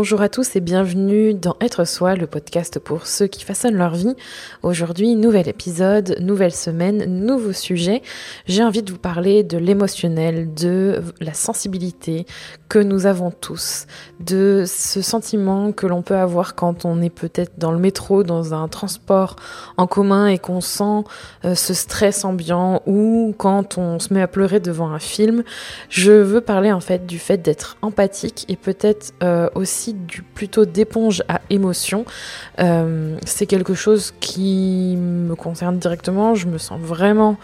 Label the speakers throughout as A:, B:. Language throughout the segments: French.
A: Bonjour à tous et bienvenue dans Être Soi, le podcast pour ceux qui façonnent leur vie. Aujourd'hui, nouvel épisode, nouvelle semaine, nouveau sujet. J'ai envie de vous parler de l'émotionnel, de la sensibilité que nous avons tous, de ce sentiment que l'on peut avoir quand on est peut-être dans le métro, dans un transport en commun et qu'on sent euh, ce stress ambiant ou quand on se met à pleurer devant un film. Je veux parler en fait du fait d'être empathique et peut-être euh, aussi du plutôt d'éponge à émotion. Euh, c'est quelque chose qui me concerne directement. Je me sens vraiment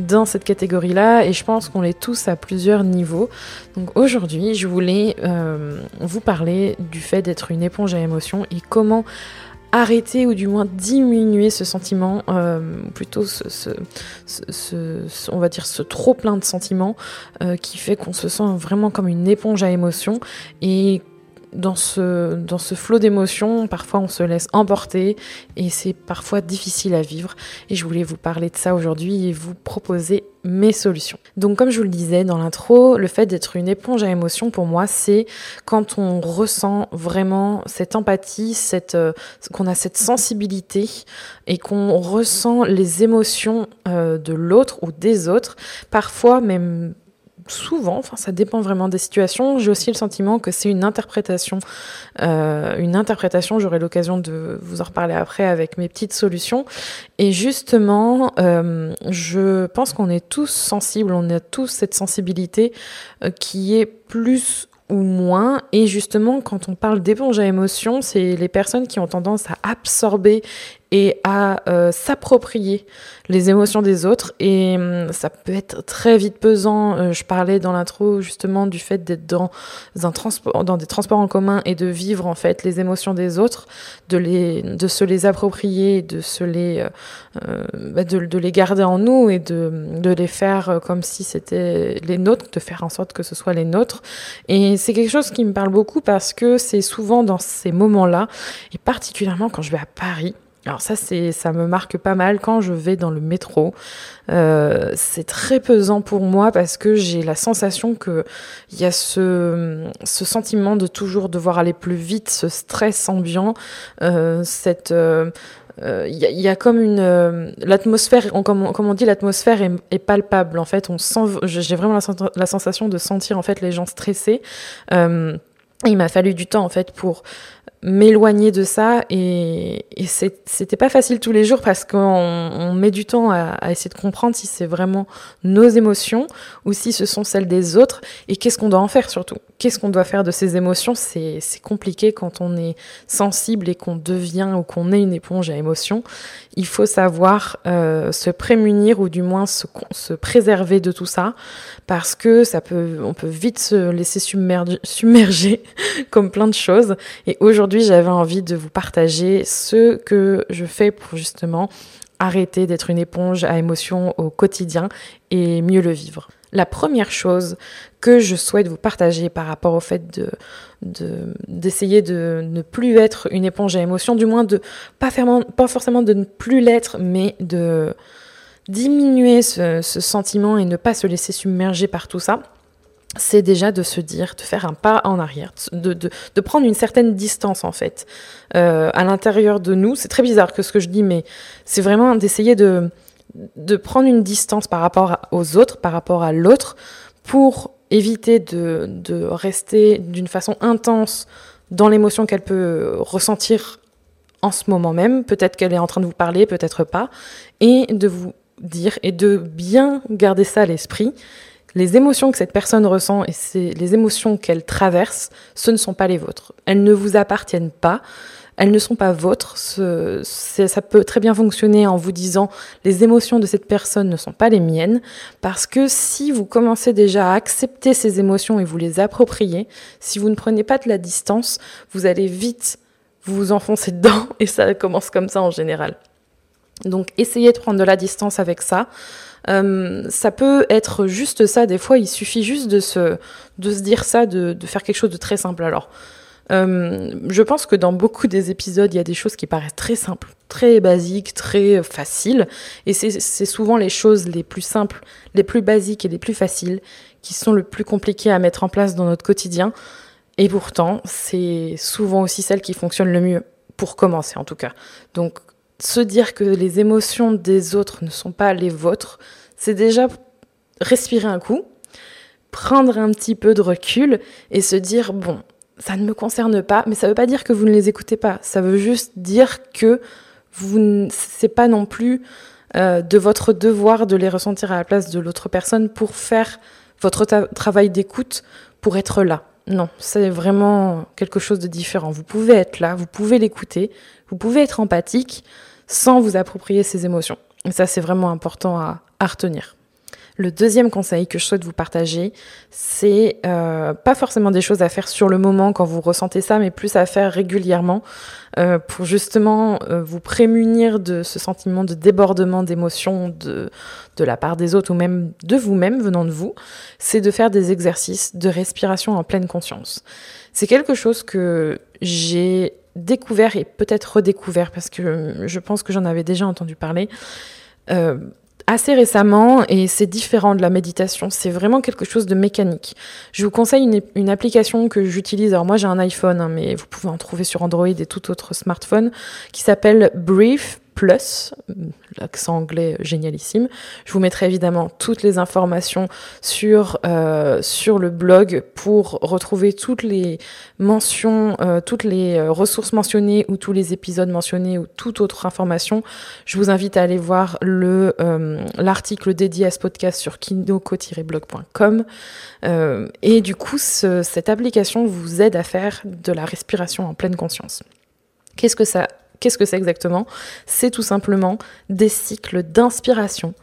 A: dans cette catégorie-là et je pense qu'on est tous à plusieurs niveaux. Donc aujourd'hui, je voulais euh, vous parler du fait d'être une éponge à émotion et comment arrêter ou du moins diminuer ce sentiment, euh, plutôt ce, on va dire ce trop plein de sentiments qui fait qu'on se sent vraiment comme une éponge à émotion et dans ce, dans ce flot d'émotions, parfois on se laisse emporter et c'est parfois difficile à vivre. Et je voulais vous parler de ça aujourd'hui et vous proposer mes solutions. Donc comme je vous le disais dans l'intro, le fait d'être une éponge à émotions pour moi, c'est quand on ressent vraiment cette empathie, cette euh, qu'on a cette sensibilité et qu'on ressent les émotions euh, de l'autre ou des autres, parfois même souvent, ça dépend vraiment des situations, j'ai aussi le sentiment que c'est une interprétation. Euh, une interprétation, j'aurai l'occasion de vous en reparler après avec mes petites solutions. Et justement, euh, je pense qu'on est tous sensibles, on a tous cette sensibilité euh, qui est plus ou moins. Et justement, quand on parle d'éponge à émotion, c'est les personnes qui ont tendance à absorber et à euh, s'approprier les émotions des autres. Et hum, ça peut être très vite pesant. Euh, je parlais dans l'intro justement du fait d'être dans un dans des transports en commun et de vivre en fait les émotions des autres, de les, de se les approprier, de se les, euh, bah, de, de, les garder en nous et de, de les faire comme si c'était les nôtres, de faire en sorte que ce soit les nôtres. Et c'est quelque chose qui me parle beaucoup parce que c'est souvent dans ces moments-là, et particulièrement quand je vais à Paris, alors ça, c'est, ça me marque pas mal quand je vais dans le métro. Euh, c'est très pesant pour moi parce que j'ai la sensation que il y a ce, ce sentiment de toujours devoir aller plus vite, ce stress ambiant, euh, cette il euh, y, a comme une l'atmosphère, comme, comme, on dit, l'atmosphère est, palpable. En fait, on sent, j'ai vraiment la, la, sensation de sentir en fait les gens stressés. il m'a fallu du temps en fait pour m'éloigner de ça et, et c'était pas facile tous les jours parce qu'on met du temps à, essayer de comprendre si c'est vraiment nos émotions ou si ce sont celles des autres et qu'est-ce qu'on doit en faire surtout. Qu'est-ce qu'on doit faire de ces émotions? C'est compliqué quand on est sensible et qu'on devient ou qu'on est une éponge à émotions. Il faut savoir euh, se prémunir ou du moins se, se, préserver de tout ça parce que ça peut, on peut vite se laisser submerger, submerger comme plein de choses et aujourd'hui j'avais envie de vous partager ce que je fais pour justement arrêter d'être une éponge à émotions au quotidien et mieux le vivre. La première chose que je souhaite vous partager par rapport au fait de d'essayer de, ne plus être une éponge à émotions, du moins de pas, pas forcément de ne plus l'être, mais de diminuer ce sentiment et ne pas se laisser submerger par tout ça c'est déjà de se dire, de faire un pas en arrière, de, de, de prendre une certaine distance en fait euh, à l'intérieur de nous. C'est très bizarre que ce que je dis, mais c'est vraiment d'essayer de, de prendre une distance par rapport aux autres, par rapport à l'autre, pour éviter de, de rester d'une façon intense dans l'émotion qu'elle peut ressentir en ce moment même. Peut-être qu'elle est en train de vous parler, peut-être pas, et de vous dire et de bien garder ça à l'esprit les émotions que cette personne ressent et les émotions qu'elle traverse, ce ne sont pas les vôtres. Elles ne vous appartiennent pas. Elles ne sont pas vôtres. Ça peut très bien fonctionner en vous disant les émotions de cette personne ne sont pas les miennes, parce que si vous commencez déjà à accepter ces émotions et vous les appropriez, si vous ne prenez pas de la distance, vous allez vite vous enfoncer dedans et ça commence comme ça en général. Donc essayez de prendre de la distance avec ça. Euh, ça peut être juste ça, des fois il suffit juste de se, de se dire ça, de, de faire quelque chose de très simple. Alors, euh, je pense que dans beaucoup des épisodes, il y a des choses qui paraissent très simples, très basiques, très faciles, et c'est souvent les choses les plus simples, les plus basiques et les plus faciles qui sont le plus compliquées à mettre en place dans notre quotidien. Et pourtant, c'est souvent aussi celle qui fonctionne le mieux, pour commencer en tout cas. Donc, se dire que les émotions des autres ne sont pas les vôtres, c'est déjà respirer un coup, prendre un petit peu de recul et se dire, bon, ça ne me concerne pas, mais ça ne veut pas dire que vous ne les écoutez pas. Ça veut juste dire que vous, c'est pas non plus euh, de votre devoir de les ressentir à la place de l'autre personne pour faire votre travail d'écoute, pour être là. Non, c'est vraiment quelque chose de différent. Vous pouvez être là, vous pouvez l'écouter, vous pouvez être empathique sans vous approprier ses émotions. Et ça, c'est vraiment important à, à retenir. Le deuxième conseil que je souhaite vous partager, c'est euh, pas forcément des choses à faire sur le moment quand vous ressentez ça, mais plus à faire régulièrement euh, pour justement euh, vous prémunir de ce sentiment de débordement d'émotions de, de la part des autres ou même de vous-même venant de vous. C'est de faire des exercices de respiration en pleine conscience. C'est quelque chose que j'ai découvert et peut-être redécouvert parce que je pense que j'en avais déjà entendu parler. Euh, assez récemment et c'est différent de la méditation. C'est vraiment quelque chose de mécanique. Je vous conseille une, une application que j'utilise. Alors moi j'ai un iPhone, hein, mais vous pouvez en trouver sur Android et tout autre smartphone qui s'appelle Brief Plus, l'accent anglais génialissime. Je vous mettrai évidemment toutes les informations sur, euh, le blog pour retrouver toutes les mentions, euh, toutes les euh, ressources mentionnées ou tous les épisodes mentionnés ou toute autre information. Je vous invite à aller voir le l'article dédié à ce podcast sur kinoko-blog.com. et du coup, cette application vous aide à faire de la respiration en pleine conscience. Qu'est-ce que ça Qu'est-ce que c'est exactement? C'est tout simplement des cycles d'inspiration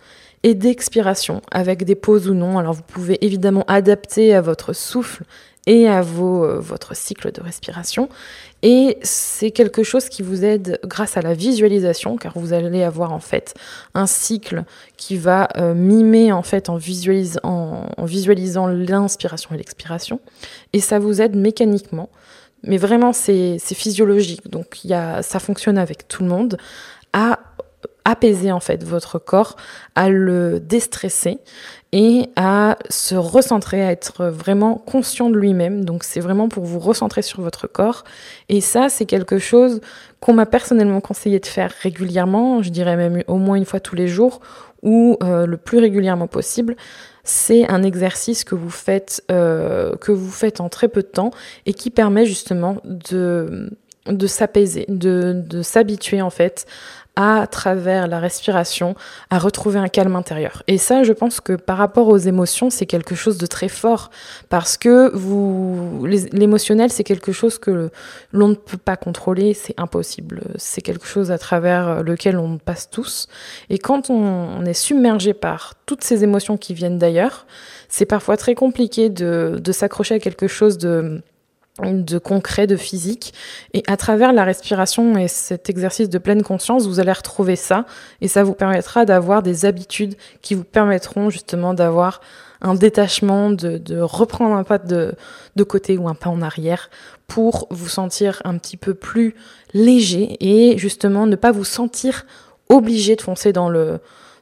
A: et d'expiration avec des pauses ou non. Alors vous pouvez évidemment adapter à votre souffle et à euh, votre cycle de respiration. Et c'est quelque chose qui vous aide grâce à la visualisation, car vous allez avoir en fait un cycle qui va euh, mimer en fait en visualisant l'inspiration et l'expiration. Et ça vous aide mécaniquement mais vraiment c'est physiologique, donc y a, ça fonctionne avec tout le monde, à apaiser en fait votre corps, à le déstresser et à se recentrer, à être vraiment conscient de lui-même. Donc c'est vraiment pour vous recentrer sur votre corps. Et ça, c'est quelque chose qu'on m'a personnellement conseillé de faire régulièrement, je dirais même au moins une fois tous les jours, ou euh, le plus régulièrement possible, c'est un exercice que vous faites euh, que vous faites en très peu de temps et qui permet justement de de s'apaiser, de, de s'habituer en fait à travers la respiration à retrouver un calme intérieur. Et ça, je pense que par rapport aux émotions, c'est quelque chose de très fort parce que vous, l'émotionnel, c'est quelque chose que l'on ne peut pas contrôler, c'est impossible. C'est quelque chose à travers lequel on passe tous. Et quand on, est submergé par toutes ces émotions qui viennent d'ailleurs, c'est parfois très compliqué de s'accrocher à quelque chose de de concret, de physique. Et à travers la respiration et cet exercice de pleine conscience, vous allez retrouver ça. Et ça vous permettra d'avoir des habitudes qui vous permettront justement d'avoir un détachement, de, reprendre un pas de, de côté ou un pas en arrière pour vous sentir un petit peu plus léger et justement ne pas vous sentir obligé de foncer dans le,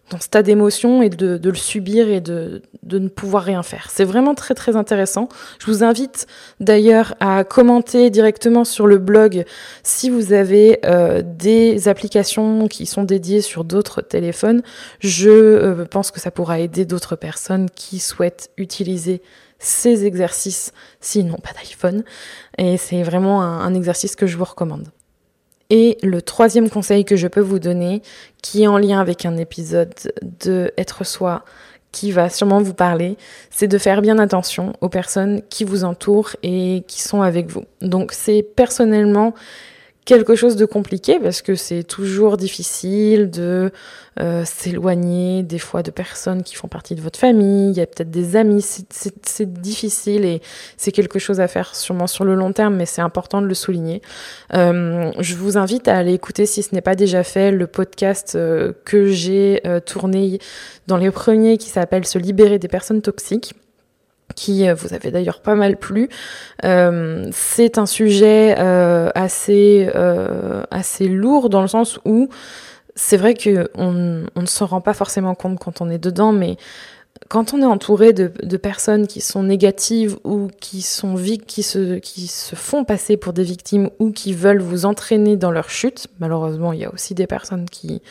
A: dans ce tas d'émotions et de, le subir et de, de ne pouvoir rien faire. C'est vraiment très très intéressant. Je vous invite d'ailleurs à commenter directement sur le blog si vous avez euh, des applications qui sont dédiées sur d'autres téléphones. Je euh, pense que ça pourra aider d'autres personnes qui souhaitent utiliser ces exercices s'ils n'ont pas d'iPhone. Et c'est vraiment un exercice que je vous recommande. Et le troisième conseil que je peux vous donner, qui est en lien avec un épisode de Être soi, qui va sûrement vous parler, c'est de faire bien attention aux personnes qui vous entourent et qui sont avec vous. Donc c'est personnellement quelque chose de compliqué parce que c'est toujours difficile de euh, s'éloigner des fois de personnes qui font partie de votre famille, il y a peut-être des amis, c'est difficile et c'est quelque chose à faire sûrement sur le long terme, mais c'est important de le souligner. Euh, je vous invite à aller écouter, si ce n'est pas déjà fait, le podcast euh, que j'ai tourné dans les premiers qui s'appelle Se libérer des personnes toxiques qui euh, vous avez d'ailleurs pas mal plu. Euh, c'est un sujet euh, assez, assez lourd dans le sens où c'est vrai qu'on on ne s'en rend pas forcément compte quand on est dedans, mais quand on est entouré de, personnes qui sont négatives ou qui sont qui se, qui se font passer pour des victimes ou qui veulent vous entraîner dans leur chute, malheureusement, il y a aussi des personnes qui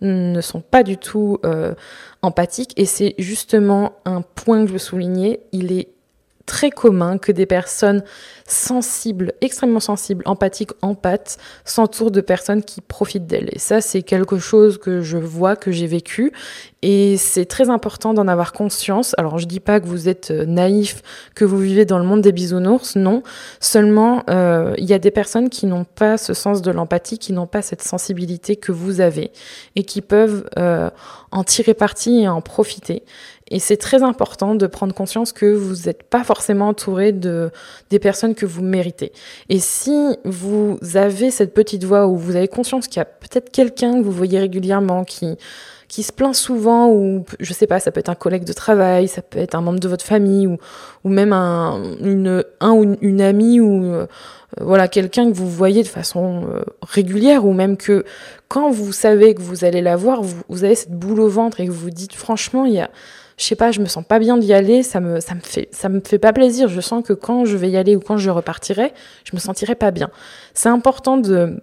A: ne sont pas du tout euh, empathiques et c'est justement un point que je veux souligner. Il est très commun que des personnes sensibles, extrêmement sensibles, empathiques, empathes, s'entourent de personnes qui profitent d'elles. Et ça, c'est quelque chose que je vois, que j'ai vécu. Et c'est très important d'en avoir conscience. Alors, je dis pas que vous êtes euh, naïf, que vous vivez dans le monde des bisounours, non. Seulement, euh, il y a des personnes qui n'ont pas ce sens de l'empathie, qui n'ont pas cette sensibilité que vous avez et qui peuvent euh, en tirer parti et en profiter. Et c'est très important de prendre conscience que vous n'êtes pas forcément entouré de des personnes que vous méritez. Et si vous avez cette petite voix où vous avez conscience qu'il y a peut-être quelqu'un que vous voyez régulièrement qui qui se plaint souvent ou je sais pas, ça peut être un collègue de travail, ça peut être un membre de votre famille ou ou même un une un ou une amie ou euh, voilà quelqu'un que vous voyez de façon euh, régulière ou même que quand vous savez que vous allez la voir, vous, vous avez cette boule au ventre et que vous vous dites franchement il y a je sais pas, je me sens pas bien d'y aller, ça me, ça me fait, ça me fait pas plaisir. Je sens que quand je vais y aller ou quand je repartirai, je me sentirai pas bien. C'est important de,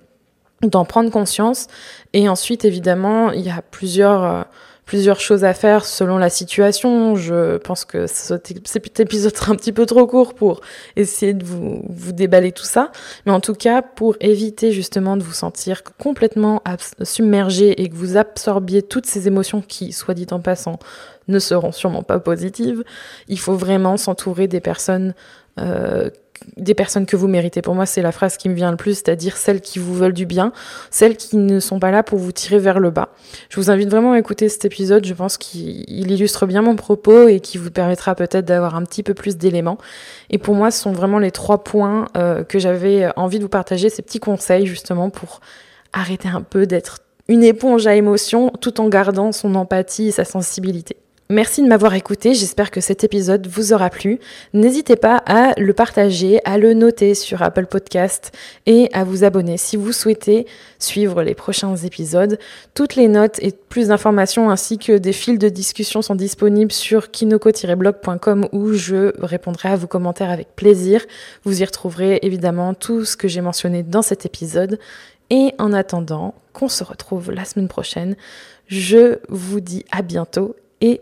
A: d'en prendre conscience. Et ensuite, évidemment, il y a plusieurs, euh, plusieurs choses à faire selon la situation. Je pense que cet épisode sera un petit peu trop court pour essayer de vous, déballer tout ça. Mais en tout cas, pour éviter justement de vous sentir complètement submergé et que vous absorbiez toutes ces émotions qui, soit dit en passant, ne seront sûrement pas positives, il faut vraiment s'entourer des personnes euh, des personnes que vous méritez. Pour moi, c'est la phrase qui me vient le plus, c'est-à-dire celles qui vous veulent du bien, celles qui ne sont pas là pour vous tirer vers le bas. Je vous invite vraiment à écouter cet épisode, je pense qu'il illustre bien mon propos et qui vous permettra peut-être d'avoir un petit peu plus d'éléments. Et pour moi, ce sont vraiment les trois points euh, que j'avais envie de vous partager, ces petits conseils justement pour arrêter un peu d'être une éponge à émotions tout en gardant son empathie et sa sensibilité. Merci de m'avoir écouté, j'espère que cet épisode vous aura plu. N'hésitez pas à le partager, à le noter sur Apple Podcast et à vous abonner si vous souhaitez suivre les prochains épisodes. Toutes les notes et plus d'informations ainsi que des fils de discussion sont disponibles sur kinoko-blog.com où je répondrai à vos commentaires avec plaisir. Vous y retrouverez évidemment tout ce que j'ai mentionné dans cet épisode. Et en attendant qu'on se retrouve la semaine prochaine, je vous dis à bientôt et